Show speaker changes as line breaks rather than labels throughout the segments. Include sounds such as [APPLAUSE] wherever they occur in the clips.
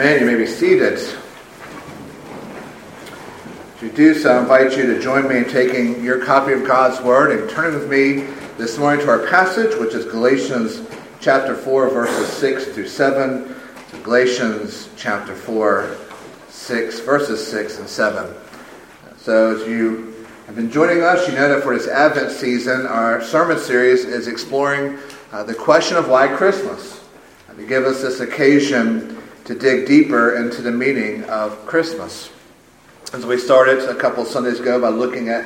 Amen. You may be seated. As you do so, I invite you to join me in taking your copy of God's Word and turning with me this morning to our passage, which is Galatians chapter 4, verses 6 through 7. Galatians chapter 4, 6, verses 6 and 7. So as you have been joining us, you know that for this Advent season, our sermon series is exploring uh, the question of why Christmas. And to give us this occasion to dig deeper into the meaning of Christmas. As we started a couple Sundays ago by looking at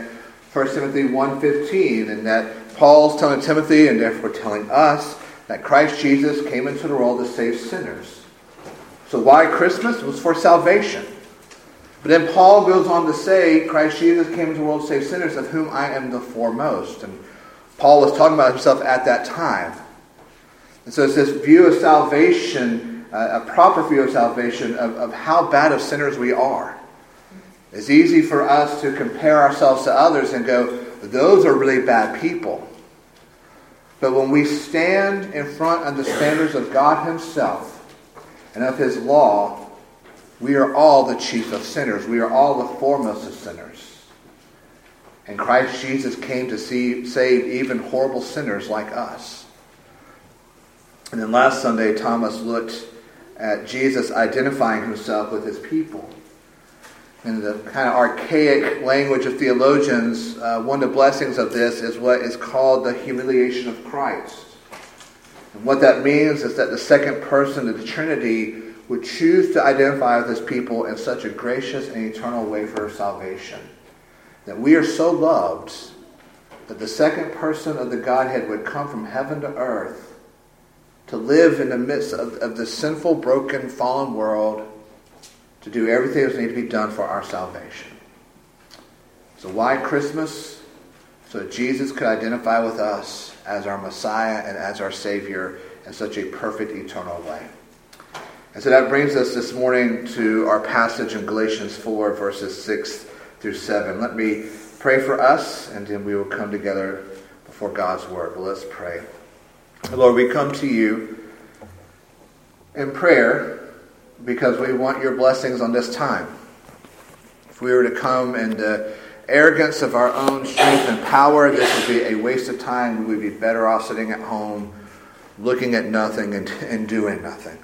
1 Timothy 1.15 and that Paul's telling Timothy and therefore telling us that Christ Jesus came into the world to save sinners. So why Christmas? It was for salvation. But then Paul goes on to say, Christ Jesus came into the world to save sinners, of whom I am the foremost. And Paul was talking about himself at that time. And so it's this view of salvation a proper view of salvation of, of how bad of sinners we are. It's easy for us to compare ourselves to others and go, those are really bad people. But when we stand in front of the standards of God Himself and of His law, we are all the chief of sinners. We are all the foremost of sinners. And Christ Jesus came to see, save even horrible sinners like us. And then last Sunday, Thomas looked at Jesus identifying himself with his people. In the kind of archaic language of theologians, uh, one of the blessings of this is what is called the humiliation of Christ. And what that means is that the second person of the Trinity would choose to identify with his people in such a gracious and eternal way for salvation. That we are so loved that the second person of the Godhead would come from heaven to earth to live in the midst of, of the sinful, broken, fallen world, to do everything that needs to be done for our salvation. So, why Christmas? So Jesus could identify with us as our Messiah and as our Savior in such a perfect, eternal way. And so that brings us this morning to our passage in Galatians 4, verses 6 through 7. Let me pray for us, and then we will come together before God's Word. Let's pray. Lord, we come to you in prayer because we want your blessings on this time. If we were to come in the arrogance of our own strength and power, this would be a waste of time. We would be better off sitting at home, looking at nothing and, and doing nothing.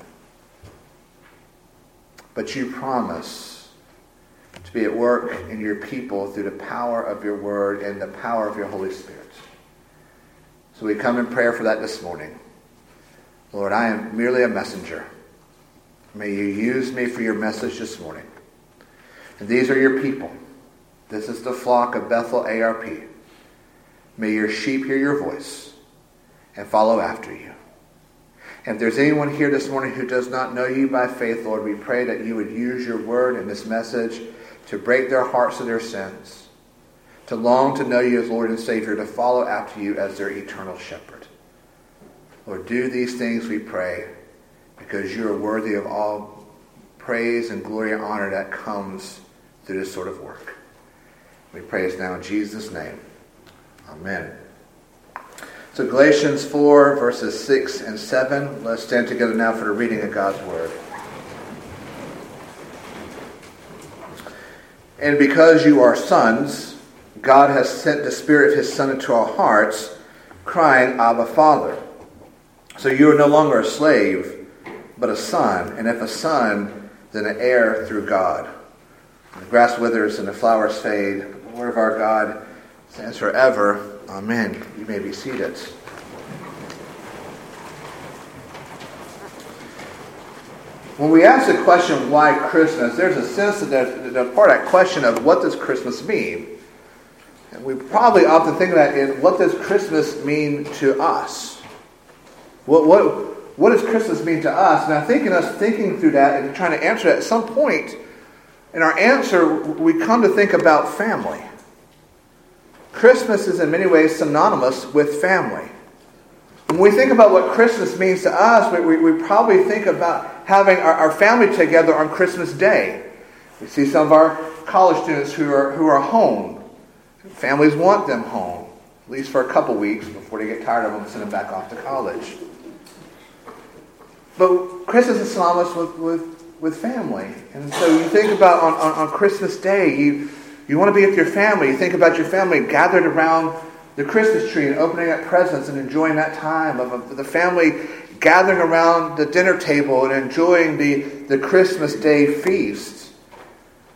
But you promise to be at work in your people through the power of your word and the power of your Holy Spirit. So we come in prayer for that this morning. Lord, I am merely a messenger. May you use me for your message this morning. And these are your people. This is the flock of Bethel ARP. May your sheep hear your voice and follow after you. And if there's anyone here this morning who does not know you by faith, Lord, we pray that you would use your word and this message to break their hearts of their sins to long to know you as Lord and Savior, to follow after you as their eternal shepherd. Lord, do these things, we pray, because you are worthy of all praise and glory and honor that comes through this sort of work. We pray this now in Jesus' name. Amen. So Galatians 4, verses 6 and 7. Let's stand together now for the reading of God's Word. And because you are sons, God has sent the Spirit of His Son into our hearts, crying, Abba, Father. So you are no longer a slave, but a son, and if a son, then an heir through God. The grass withers and the flowers fade. The word of our God stands forever. Amen. You may be seated. When we ask the question, why Christmas, there's a sense that a part of that question of what does Christmas mean? And we probably often think of that in what does Christmas mean to us? What, what, what does Christmas mean to us? And I think in us thinking through that and trying to answer that, at some point in our answer, we come to think about family. Christmas is in many ways synonymous with family. When we think about what Christmas means to us, we, we, we probably think about having our, our family together on Christmas Day. We see some of our college students who are, who are home Families want them home, at least for a couple weeks before they get tired of them and send them back off to college. But Christmas is synonymous with, with with family. And so you think about on, on, on Christmas Day, you, you want to be with your family. You think about your family gathered around the Christmas tree and opening up presents and enjoying that time of the family gathering around the dinner table and enjoying the, the Christmas Day feast,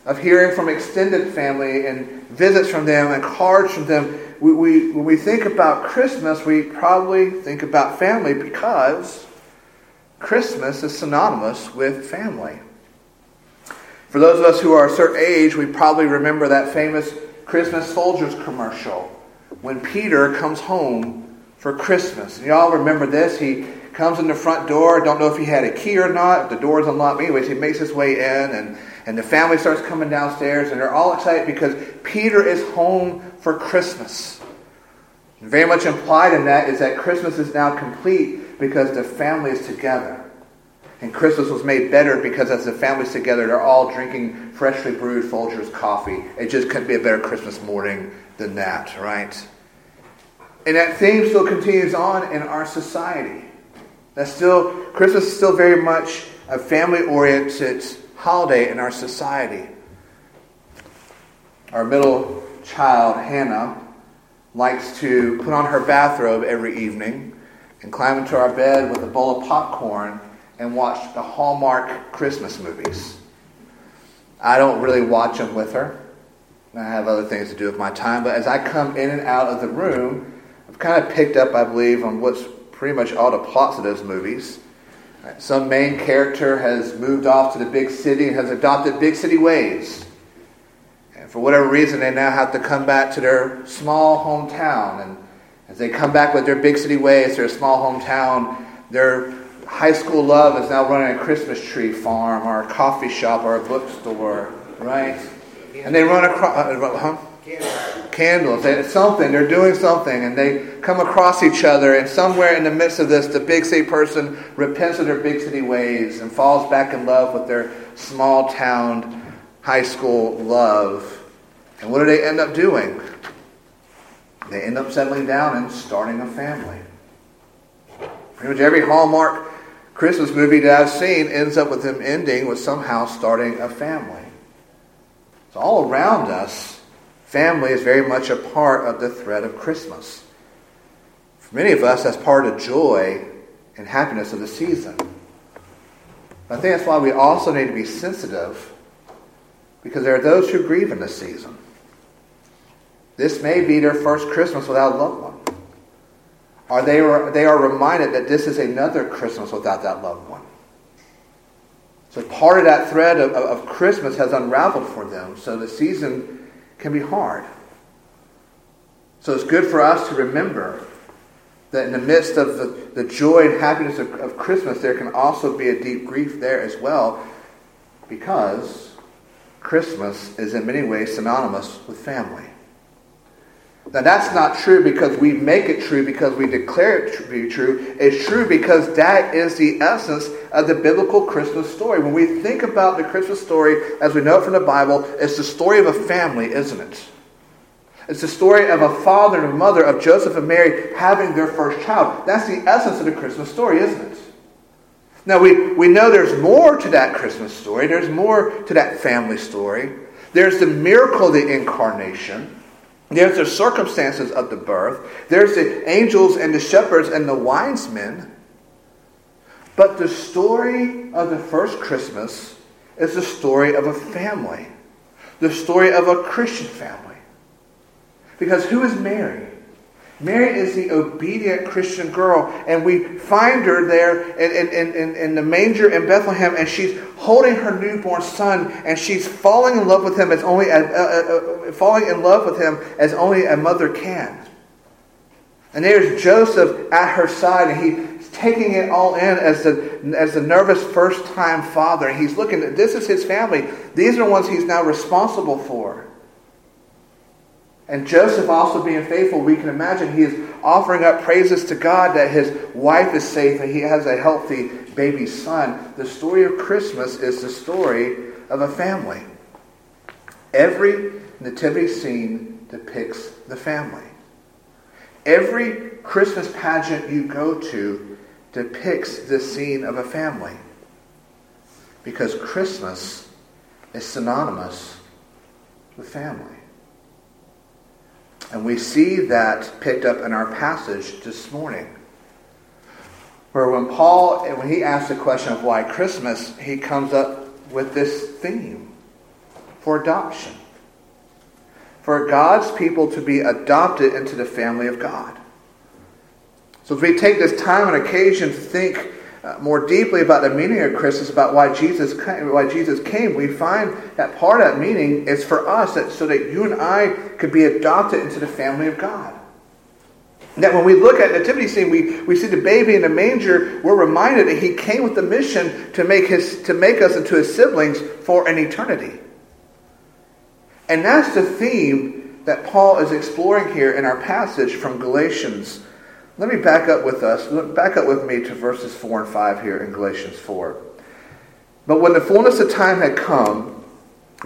of hearing from extended family and visits from them and cards from them. We, we, when we think about Christmas, we probably think about family because Christmas is synonymous with family. For those of us who are a certain age, we probably remember that famous Christmas Folgers commercial when Peter comes home for Christmas. And y'all remember this? He comes in the front door. Don't know if he had a key or not. The door's unlocked. Anyways, he makes his way in, and, and the family starts coming downstairs, and they're all excited because Peter is home for Christmas. Very much implied in that is that Christmas is now complete because the family is together. And Christmas was made better because as the family's together, they're all drinking freshly brewed Folgers coffee. It just couldn't be a better Christmas morning than that, right? And that theme still continues on in our society. That's still, Christmas is still very much a family oriented holiday in our society. Our middle child, Hannah, likes to put on her bathrobe every evening and climb into our bed with a bowl of popcorn and watch the Hallmark Christmas movies. I don't really watch them with her. I have other things to do with my time, but as I come in and out of the room, I've kind of picked up, I believe, on what's pretty much all the plots of those movies. Some main character has moved off to the big city and has adopted big city ways. And for whatever reason, they now have to come back to their small hometown. And as they come back with their big city ways, to their small hometown, their high school love is now running a Christmas tree farm or a coffee shop or a bookstore, right? And they run across, uh, huh? Candles. It's something. They're doing something, and they come across each other. And somewhere in the midst of this, the big city person repents of their big city ways and falls back in love with their small town high school love. And what do they end up doing? They end up settling down and starting a family. Pretty much every Hallmark Christmas movie that I've seen ends up with them ending with somehow starting a family. It's all around us Family is very much a part of the thread of Christmas. For many of us, that's part of joy and happiness of the season. I think that's why we also need to be sensitive because there are those who grieve in this season. This may be their first Christmas without a loved one. Or they are, they are reminded that this is another Christmas without that loved one. So part of that thread of, of Christmas has unraveled for them. So the season can be hard. So it's good for us to remember that in the midst of the, the joy and happiness of, of Christmas, there can also be a deep grief there as well, because Christmas is in many ways synonymous with family. Now, that's not true because we make it true, because we declare it to be true. It's true because that is the essence of the biblical Christmas story. When we think about the Christmas story as we know it from the Bible, it's the story of a family, isn't it? It's the story of a father and a mother, of Joseph and Mary having their first child. That's the essence of the Christmas story, isn't it? Now, we, we know there's more to that Christmas story. There's more to that family story. There's the miracle of the incarnation. There's the circumstances of the birth. There's the angels and the shepherds and the wise men. But the story of the first Christmas is the story of a family, the story of a Christian family. Because who is Mary? Mary is the obedient Christian girl, and we find her there in, in, in, in, the manger in Bethlehem, and she's holding her newborn son, and she's falling in love with him as only a, uh, uh, falling in love with him as only a mother can. And there's Joseph at her side, and he's taking it all in as the as the nervous first time father. He's looking at this is his family; these are the ones he's now responsible for. And Joseph also being faithful, we can imagine he is offering up praises to God that his wife is safe and he has a healthy baby son. The story of Christmas is the story of a family. Every nativity scene depicts the family. Every Christmas pageant you go to depicts the scene of a family. because Christmas is synonymous with family. And we see that picked up in our passage this morning. Where when Paul, when he asks the question of why Christmas, he comes up with this theme for adoption. For God's people to be adopted into the family of God. So if we take this time and occasion to think uh, more deeply about the meaning of Christmas, about why Jesus came, why Jesus came, we find that part of that meaning is for us, that so that you and I could be adopted into the family of God. That when we look at the nativity scene, we, we see the baby in the manger, we're reminded that he came with the mission to make, his, to make us into his siblings for an eternity. And that's the theme that Paul is exploring here in our passage from Galatians let me back up with us, back up with me to verses 4 and 5 here in Galatians 4. But when the fullness of time had come,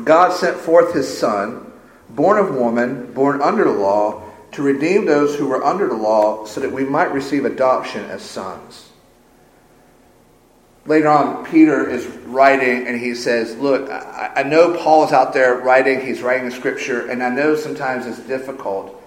God sent forth his Son, born of woman, born under the law, to redeem those who were under the law, so that we might receive adoption as sons. Later on, Peter is writing and he says, Look, I, know Paul is out there writing, he's writing the scripture, and I know sometimes it's difficult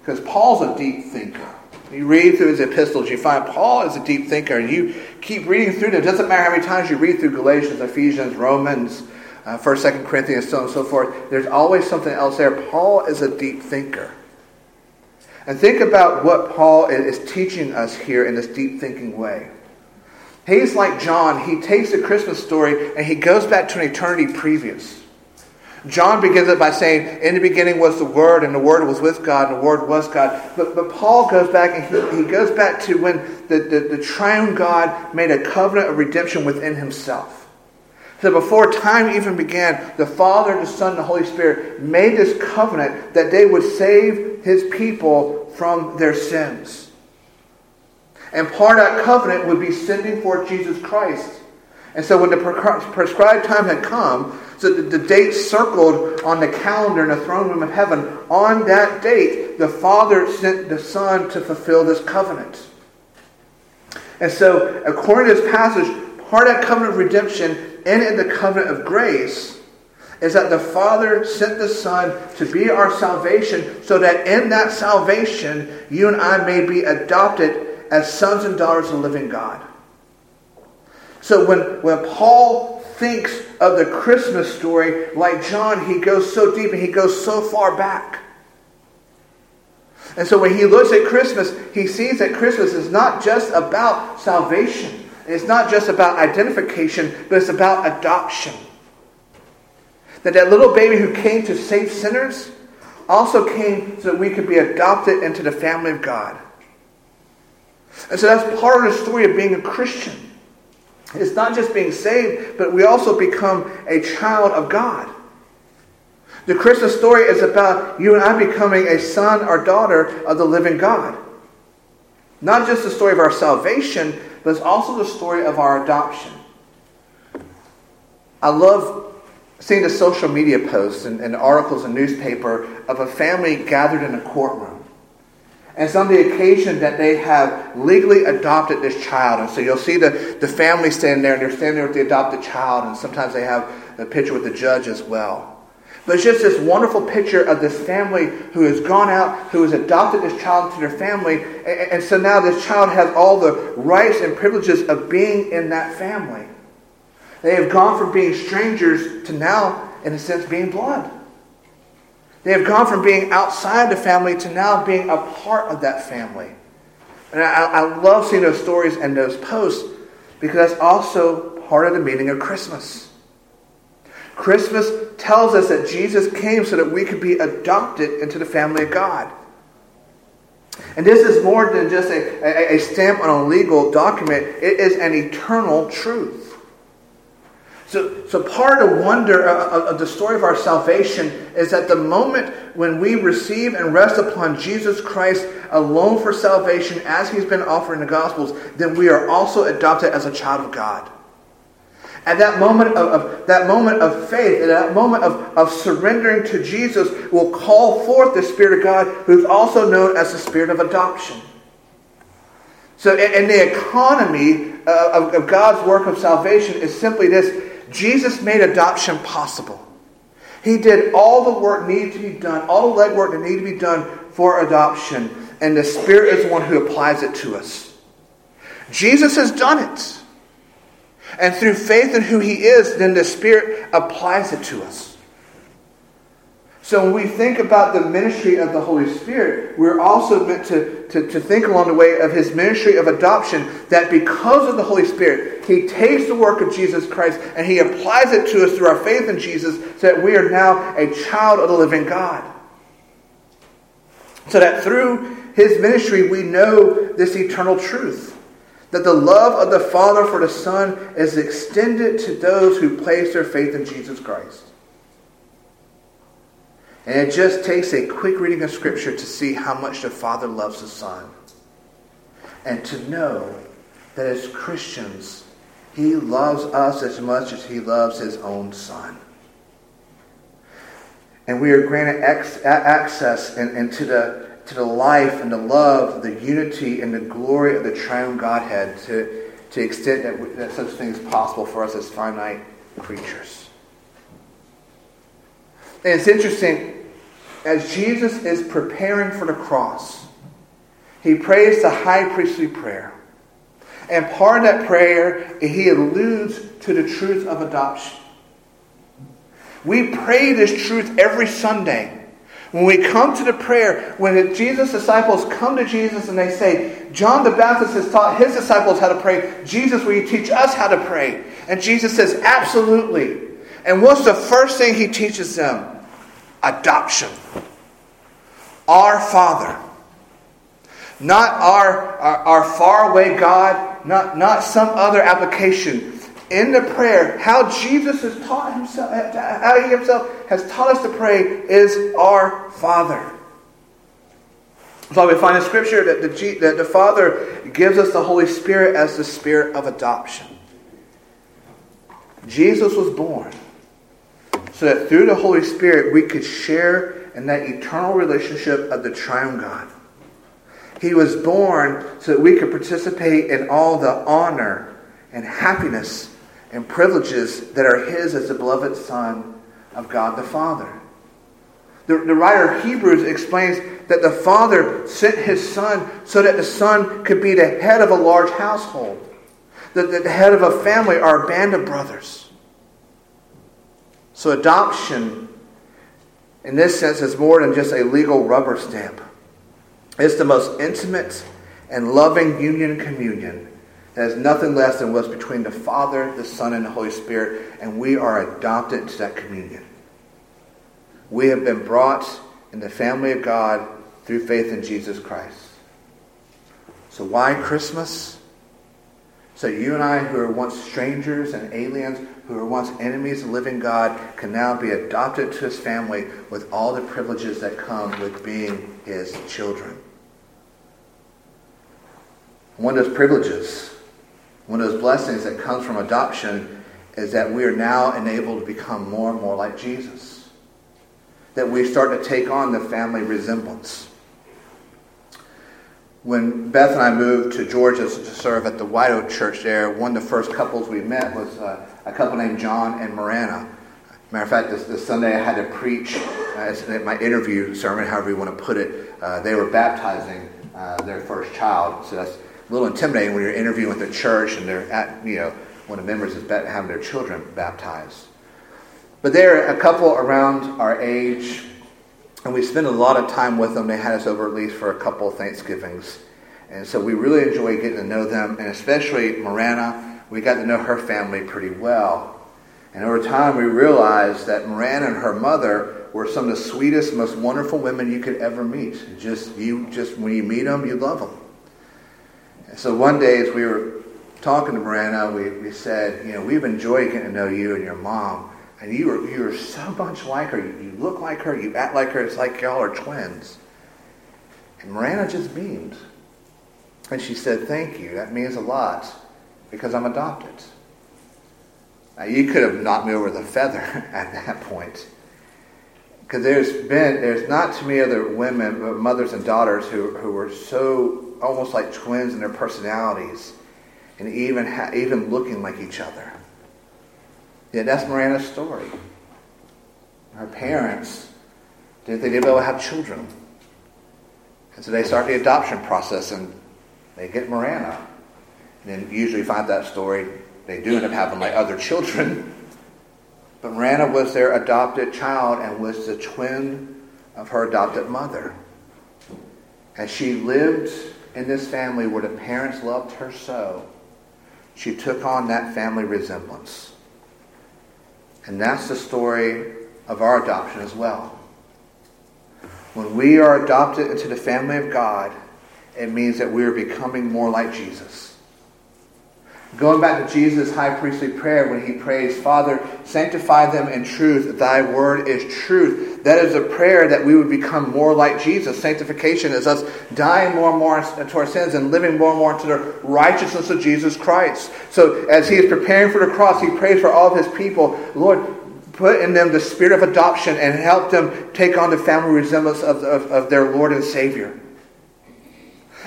because Paul's a deep thinker. You read through his epistles, you find Paul is a deep thinker, and you keep reading through them. It doesn't matter how many times you read through Galatians, Ephesians, Romans, uh, 1st, 2nd Corinthians, so on and so forth. There's always something else there. Paul is a deep thinker. And think about what Paul is teaching us here in this deep thinking way. He's like John. He takes the Christmas story and he goes back to an eternity previous. John begins it by saying, In the beginning was the Word, and the Word was with God, and the Word was God. But, but Paul goes back and he, he goes back to when the, the, the triune God made a covenant of redemption within himself. So before time even began, the Father, the Son, and the Holy Spirit made this covenant that they would save his people from their sins. And part of that covenant would be sending forth Jesus Christ. And so when the prescribed time had come, so the, the date circled on the calendar in the throne room of heaven. On that date, the Father sent the Son to fulfill this covenant. And so, according to this passage, part of that covenant of redemption and in the covenant of grace is that the Father sent the Son to be our salvation so that in that salvation, you and I may be adopted as sons and daughters of the living God. So when, when Paul thinks of the Christmas story, like John, he goes so deep and he goes so far back. And so when he looks at Christmas, he sees that Christmas is not just about salvation. It's not just about identification, but it's about adoption. That that little baby who came to save sinners also came so that we could be adopted into the family of God. And so that's part of the story of being a Christian. It's not just being saved, but we also become a child of God. The Christmas story is about you and I becoming a son or daughter of the living God. Not just the story of our salvation, but it's also the story of our adoption. I love seeing the social media posts and, and articles in newspaper of a family gathered in a courtroom. And it's on the occasion that they have legally adopted this child. And so you'll see the, the family standing there, and they're standing there with the adopted child, and sometimes they have a picture with the judge as well. But it's just this wonderful picture of this family who has gone out, who has adopted this child into their family. And, and so now this child has all the rights and privileges of being in that family. They have gone from being strangers to now, in a sense, being blood. They have gone from being outside the family to now being a part of that family. And I, I love seeing those stories and those posts because that's also part of the meaning of Christmas. Christmas tells us that Jesus came so that we could be adopted into the family of God. And this is more than just a, a, a stamp on a legal document, it is an eternal truth. So, so part of wonder of, of the story of our salvation is that the moment when we receive and rest upon Jesus Christ alone for salvation as he's been offered in the Gospels, then we are also adopted as a child of God. At that moment of, of, that moment of faith, at that moment of, of surrendering to Jesus, will call forth the Spirit of God, who's also known as the Spirit of adoption. So, in, the economy uh, of God's work of salvation is simply this Jesus made adoption possible. He did all the work needed to be done, all the legwork that needed to be done for adoption, and the Spirit is the one who applies it to us. Jesus has done it. And through faith in who He is, then the Spirit applies it to us. So when we think about the ministry of the Holy Spirit, we're also meant to, to, to, think along the way of his ministry of adoption, that because of the Holy Spirit, he takes the work of Jesus Christ and he applies it to us through our faith in Jesus, so that we are now a child of the living God. So that through his ministry, we know this eternal truth that the love of the Father for the Son is extended to those who place their faith in Jesus Christ. And it just takes a quick reading of Scripture to see how much the Father loves the Son. And to know that as Christians, He loves us as much as He loves His own Son. And we are granted access into the, to the life and the love, the unity and the glory of the triune Godhead to, to the extent that, that such things is possible for us as finite creatures. And it's interesting as Jesus is preparing for the cross, he prays the high priestly prayer. And part of that prayer, he alludes to the truth of adoption. We pray this truth every Sunday. When we come to the prayer, when Jesus' disciples come to Jesus and they say, John the Baptist has taught his disciples how to pray, Jesus, will you teach us how to pray? And Jesus says, Absolutely. And what's the first thing he teaches them? Adoption. Our Father. Not our, our, our faraway God, not, not some other application. In the prayer, how Jesus has taught himself, how he himself has taught us to pray is our Father. So we find in Scripture that the, that the Father gives us the Holy Spirit as the Spirit of adoption. Jesus was born so that through the Holy Spirit we could share in that eternal relationship of the triune God. He was born so that we could participate in all the honor and happiness and privileges that are His as the beloved Son of God the Father. The, the writer of Hebrews explains that the Father sent His Son so that the Son could be the head of a large household, the, the head of a family or a band of brothers. So, adoption, in this sense, is more than just a legal rubber stamp. It's the most intimate and loving union communion that is nothing less than what's between the Father, the Son, and the Holy Spirit, and we are adopted into that communion. We have been brought in the family of God through faith in Jesus Christ. So, why Christmas? So, you and I, who were once strangers and aliens, who were once enemies of living God can now be adopted to his family with all the privileges that come with being his children. One of those privileges, one of those blessings that comes from adoption is that we are now enabled to become more and more like Jesus. That we start to take on the family resemblance. When Beth and I moved to Georgia to serve at the White Oak Church there, one of the first couples we met was uh, a couple named John and Miranda. Matter of fact, this, this Sunday I had to preach uh, my interview sermon, however you want to put it. Uh, they were baptizing uh, their first child, so that's a little intimidating when you're interviewing with the church and they're at, you know, one of the members is having their children baptized. But they're a couple around our age, and we spent a lot of time with them. They had us over at least for a couple of Thanksgivings. And so we really enjoyed getting to know them, and especially Miranda we got to know her family pretty well. And over time, we realized that Moran and her mother were some of the sweetest, most wonderful women you could ever meet. Just you, just when you meet them, you love them. And so one day, as we were talking to Miranda, we, we said, you know, we've enjoyed getting to know you and your mom, and you are you are so much like her. You, look like her. You act like her. It's like y'all are twins. And Miranda just beamed, and she said, "Thank you. That means a lot." because I'm adopted. Now, you could have knocked me over the feather [LAUGHS] at that point. Because there's been, there's not too many other women, uh, mothers and daughters, who, who were so almost like twins in their personalities and even, ha- even looking like each other. Yeah, that's Miranda's story. Her parents didn't think they'd be able to have children. And so they start the adoption process and they get Miranda. And then usually find that story, they do end up having like other children. But Miranda was their adopted child and was the twin of her adopted mother. As she lived in this family where the parents loved her so, she took on that family resemblance. And that's the story of our adoption as well. When we are adopted into the family of God, it means that we are becoming more like Jesus. Going back to Jesus' high priestly prayer when he prays, Father, sanctify them in truth. Thy word is truth. That is a prayer that we would become more like Jesus. Sanctification is us dying more and more to our sins and living more and more into the righteousness of Jesus Christ. So as he is preparing for the cross, he prays for all of his people. Lord, put in them the spirit of adoption and help them take on the family resemblance of, of, of their Lord and Savior.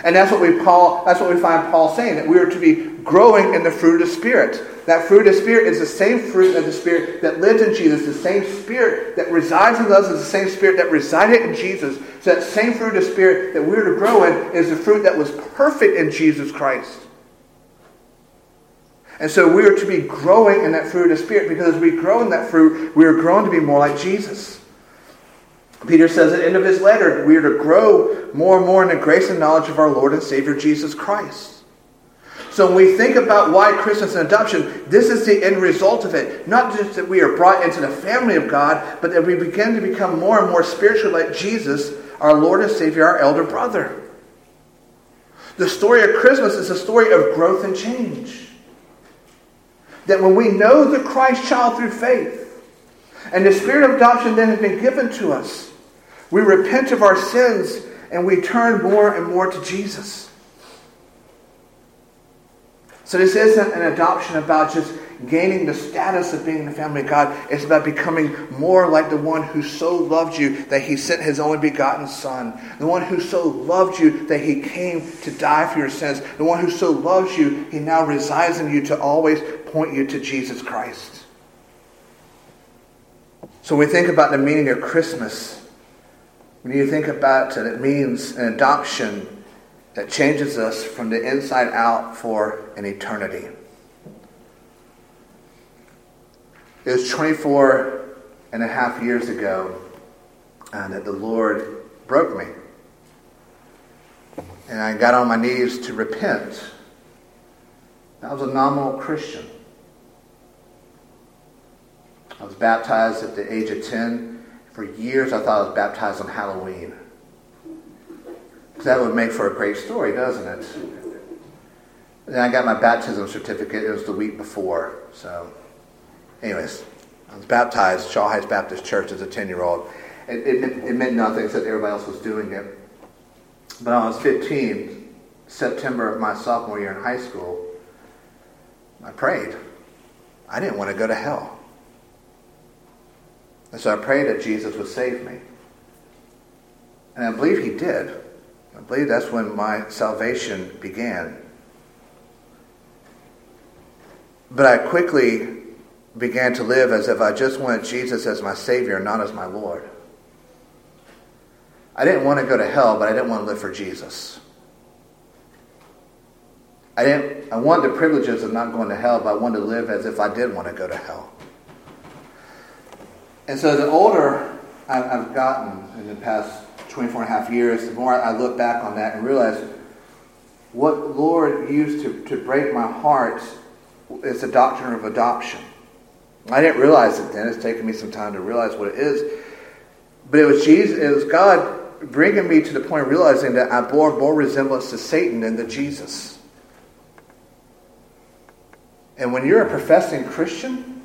And that's what we Paul, that's what we find Paul saying, that we are to be growing in the fruit of the Spirit. That fruit of the Spirit is the same fruit of the Spirit that lived in Jesus, the same Spirit that resides in us is the same Spirit that resided in Jesus. So that same fruit of Spirit that we're to grow in is the fruit that was perfect in Jesus Christ. And so we are to be growing in that fruit of the Spirit because as we grow in that fruit, we are growing to be more like Jesus. Peter says at the end of his letter, we are to grow more and more in the grace and knowledge of our Lord and Savior Jesus Christ. So when we think about why Christmas and adoption, this is the end result of it. Not just that we are brought into the family of God, but that we begin to become more and more spiritual like Jesus, our Lord and Savior, our elder brother. The story of Christmas is a story of growth and change. That when we know the Christ child through faith, and the spirit of adoption then has been given to us, we repent of our sins and we turn more and more to Jesus. So this isn't an adoption about just gaining the status of being in the family of God. It's about becoming more like the one who so loved you that he sent his only begotten Son. The one who so loved you that he came to die for your sins. The one who so loves you, he now resides in you to always point you to Jesus Christ. So when we think about the meaning of Christmas, when you think about it, it means an adoption that changes us from the inside out for an eternity. It was 24 and a half years ago uh, that the Lord broke me. And I got on my knees to repent. I was a nominal Christian. I was baptized at the age of 10. For years, I thought I was baptized on Halloween. That would make for a great story, doesn't it? Then I got my baptism certificate. It was the week before. So, anyways, I was baptized Shaw Heights Baptist Church as a 10 year old. It, it, it, meant nothing except everybody else was doing it. But I was 15, September of my sophomore year in high school. I prayed. I didn't want to go to hell. And so I prayed that Jesus would save me. And I believe he did. I believe that's when my salvation began. But I quickly began to live as if I just wanted Jesus as my Savior, not as my Lord. I didn't want to go to hell, but I didn't want to live for Jesus. I didn't I wanted the privileges of not going to hell, but I wanted to live as if I did want to go to hell. And so the older I've gotten in the past 24 and a half years, the more I look back on that and realize what Lord used to, to break my heart is the doctrine of adoption. I didn't realize it then. It's taken me some time to realize what it is. But it was Jesus, it was God bringing me to the point of realizing that I bore more resemblance to Satan than to Jesus. And when you're a professing Christian,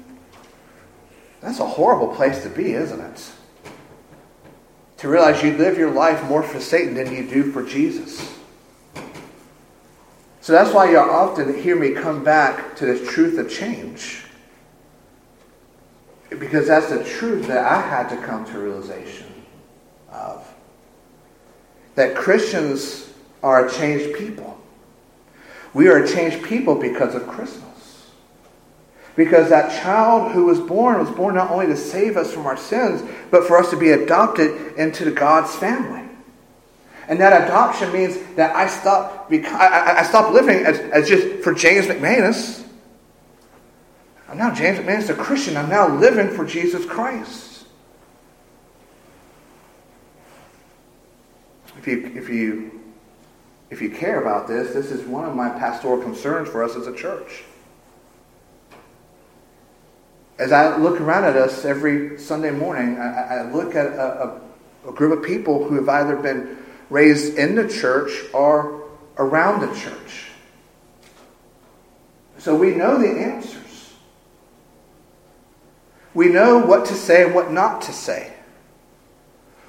that's a horrible place to be, isn't it? To realize you live your life more for Satan than you do for Jesus. So that's why you often hear me come back to this truth of change. Because that's the truth that I had to come to realization of. That Christians are a changed people. We are a changed people because of Christmas. Because that child who was born was born not only to save us from our sins, but for us to be adopted into God's family. And that adoption means that I stop, I, I stop living as, as just for James McManus. I'm now James McManus, a Christian. I'm now living for Jesus Christ. If you, if you, if you care about this, this is one of my pastoral concerns for us as a church. As I look around at us every Sunday morning, I, I look at a, a, a group of people who have either been raised in the church or around the church. So we know the answers. We know what to say and what not to say.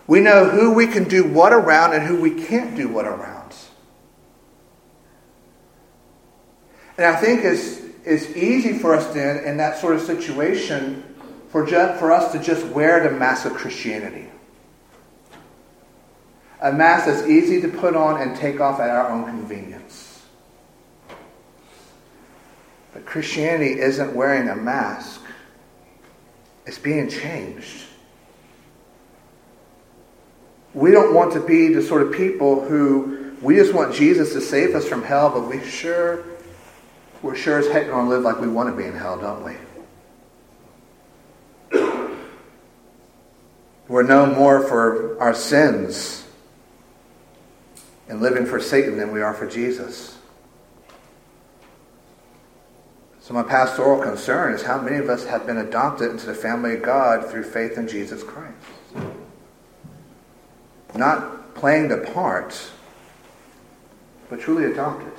We know who we can do what around and who we can't do what around. And I think it's, it's easy for us then, in that sort of situation, for, just, for us to just wear the mask of Christianity. A mask that's easy to put on and take off at our own convenience. But Christianity isn't wearing a mask, it's being changed. We don't want to be the sort of people who we just want Jesus to save us from hell, but we sure, we're sure as heck going to live like we want to be in hell, don't we? We're known more for our sins and living for Satan than we are for Jesus. So, my pastoral concern is how many of us have been adopted into the family of God through faith in Jesus Christ. Not playing the part, but truly adopted.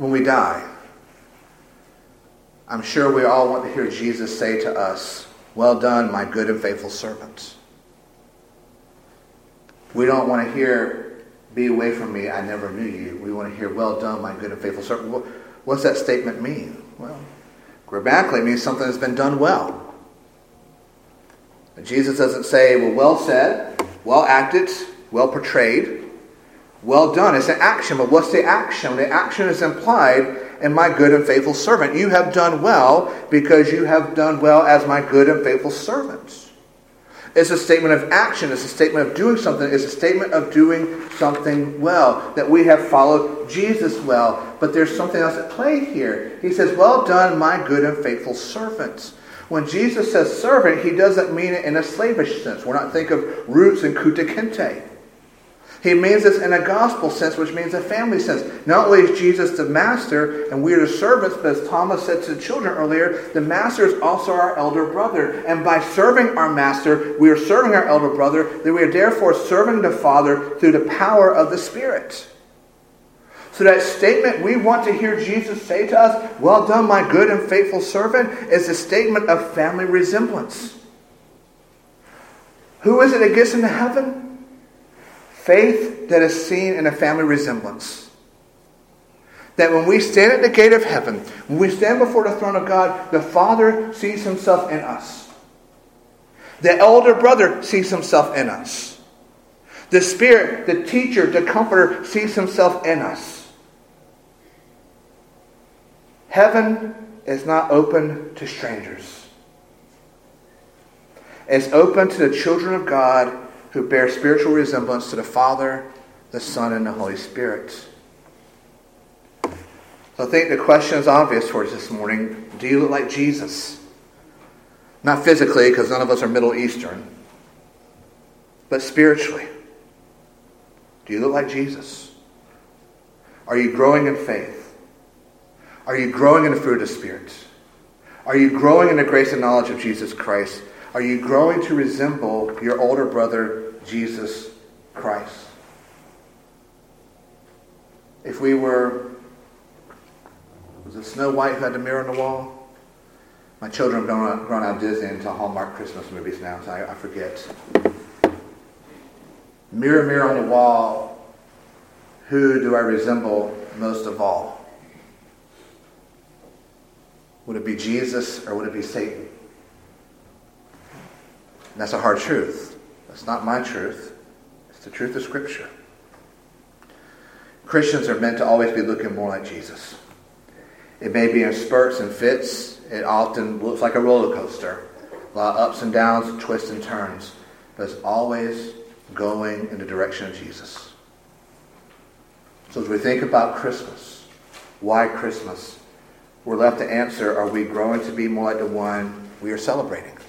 When we die, I'm sure we all want to hear Jesus say to us, Well done, my good and faithful servant. We don't want to hear, Be away from me, I never knew you. We want to hear, Well done, my good and faithful servant. What's that statement mean? Well, grammatically, means something that's been done well. Jesus doesn't say, Well, well said, well acted, well portrayed, well done. It's an action, but what's the action? The action is implied in my good and faithful servant. You have done well because you have done well as my good and faithful servant. It's a statement of action. It's a statement of doing something. It's a statement of doing something well. That we have followed Jesus well. But there's something else at play here. He says, Well done, my good and faithful servant. When Jesus says servant, he doesn't mean it in a slavish sense. We're not thinking of roots and Kunta Kinte. He means this in a gospel sense, which means a family sense. Not only is Jesus the master and we are the servants, but as Thomas said to the children earlier, the master is also our elder brother. And by serving our master, we are serving our elder brother, that we are therefore serving the Father through the power of the Spirit. So that statement we want to hear Jesus say to us, Well done, my good and faithful servant, is a statement of family resemblance. Who is it that gets into heaven? Faith that is seen in a family resemblance. That when we stand at the gate of heaven, when we stand before the throne of God, the Father sees himself in us. The elder brother sees himself in us. The Spirit, the teacher, the comforter sees himself in us. Heaven is not open to strangers. It's open to the children of God who bear spiritual resemblance to the Father, the Son, and the Holy Spirit. So I think the question is obvious for us this morning. Do you look like Jesus? Not physically, because none of us are Middle Eastern, but spiritually. Do you look like Jesus? Are you growing in faith? Are you growing in the fruit of the Spirit? Are you growing in the grace and knowledge of Jesus Christ? Are you growing to resemble your older brother, Jesus Christ? If we were, was it Snow White who had the mirror on the wall? My children have grown, grown out of Disney into Hallmark Christmas movies now, so I, I forget. Mirror, mirror on the wall, who do I resemble most of all? Would it be Jesus or would it be Satan? And that's a hard truth. That's not my truth. It's the truth of Scripture. Christians are meant to always be looking more like Jesus. It may be in spurts and fits. It often looks like a roller coaster. A lot of ups and downs, twists and turns. But it's always going in the direction of Jesus. So as we think about Christmas, why Christmas? We're left to answer, are we growing to be more like the one we are celebrating?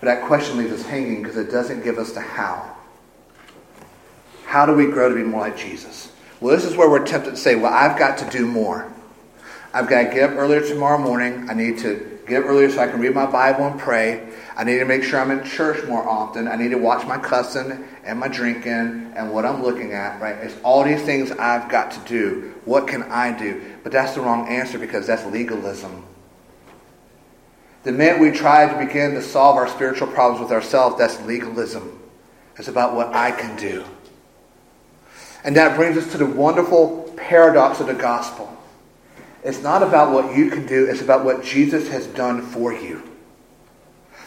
But that question leaves us hanging because it doesn't give us the how. How do we grow to be more like Jesus? Well, this is where we're tempted to say, well, I've got to do more. I've got to get up earlier tomorrow morning. I need to get up earlier so I can read my Bible and pray. I need to make sure I'm in church more often. I need to watch my cussing and my drinking and what I'm looking at, right? It's all these things I've got to do. What can I do? But that's the wrong answer because that's legalism. The minute we try to begin to solve our spiritual problems with ourselves, that's legalism. It's about what I can do. And that brings us to the wonderful paradox of the gospel. It's not about what you can do, it's about what Jesus has done for you.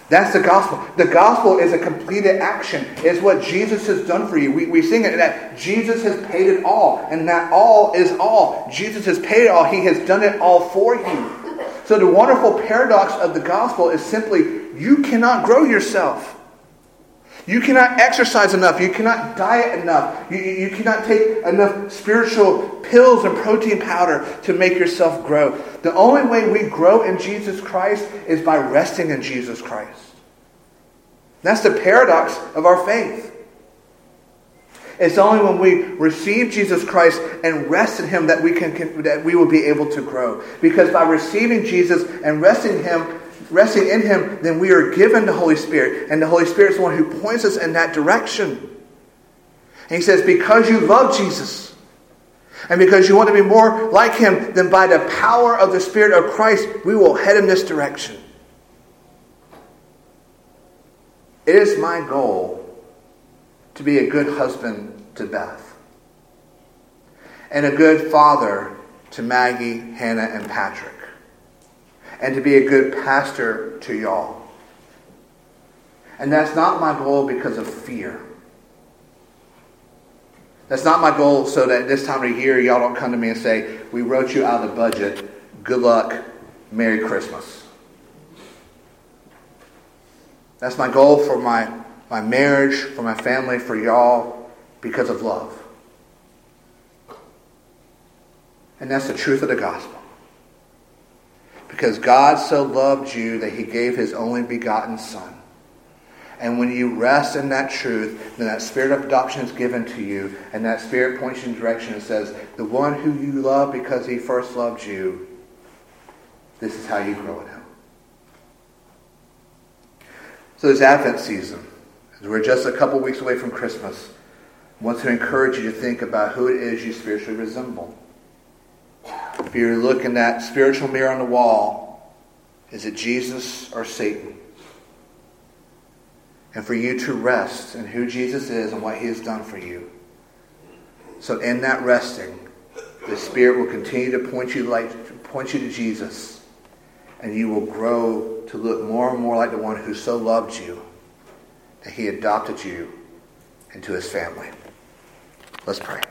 That's the gospel. The gospel is a completed action. It's what Jesus has done for you. We, we sing it that Jesus has paid it all, and that all is all. Jesus has paid it all. He has done it all for you. So the wonderful paradox of the gospel is simply you cannot grow yourself. You cannot exercise enough. You cannot diet enough. You, you cannot take enough spiritual pills and protein powder to make yourself grow. The only way we grow in Jesus Christ is by resting in Jesus Christ. That's the paradox of our faith. It's only when we receive Jesus Christ and rest in Him that we can that we will be able to grow. Because by receiving Jesus and resting Him, resting in Him, then we are given the Holy Spirit, and the Holy Spirit is the one who points us in that direction. And He says, because you love Jesus. And because you want to be more like him, then by the power of the Spirit of Christ, we will head in this direction. It is my goal to be a good husband to Beth, and a good father to Maggie, Hannah, and Patrick, and to be a good pastor to y'all. And that's not my goal because of fear. That's not my goal so that this time of year y'all don't come to me and say, We wrote you out of the budget. Good luck. Merry Christmas. That's my goal for my my marriage, for my family, for y'all, because of love. And that's the truth of the gospel. Because God so loved you that he gave his only begotten Son. And when you rest in that truth, then that spirit of adoption is given to you, and that spirit points you in direction and says, The one who you love because he first loved you, this is how you grow in him. So this Advent season, as we're just a couple weeks away from Christmas, I want to encourage you to think about who it is you spiritually resemble. If you're looking at spiritual mirror on the wall, is it Jesus or Satan? And for you to rest in who Jesus is and what he has done for you. So in that resting, the Spirit will continue to point you like point you to Jesus, and you will grow to look more and more like the one who so loved you that he adopted you into his family. Let's pray.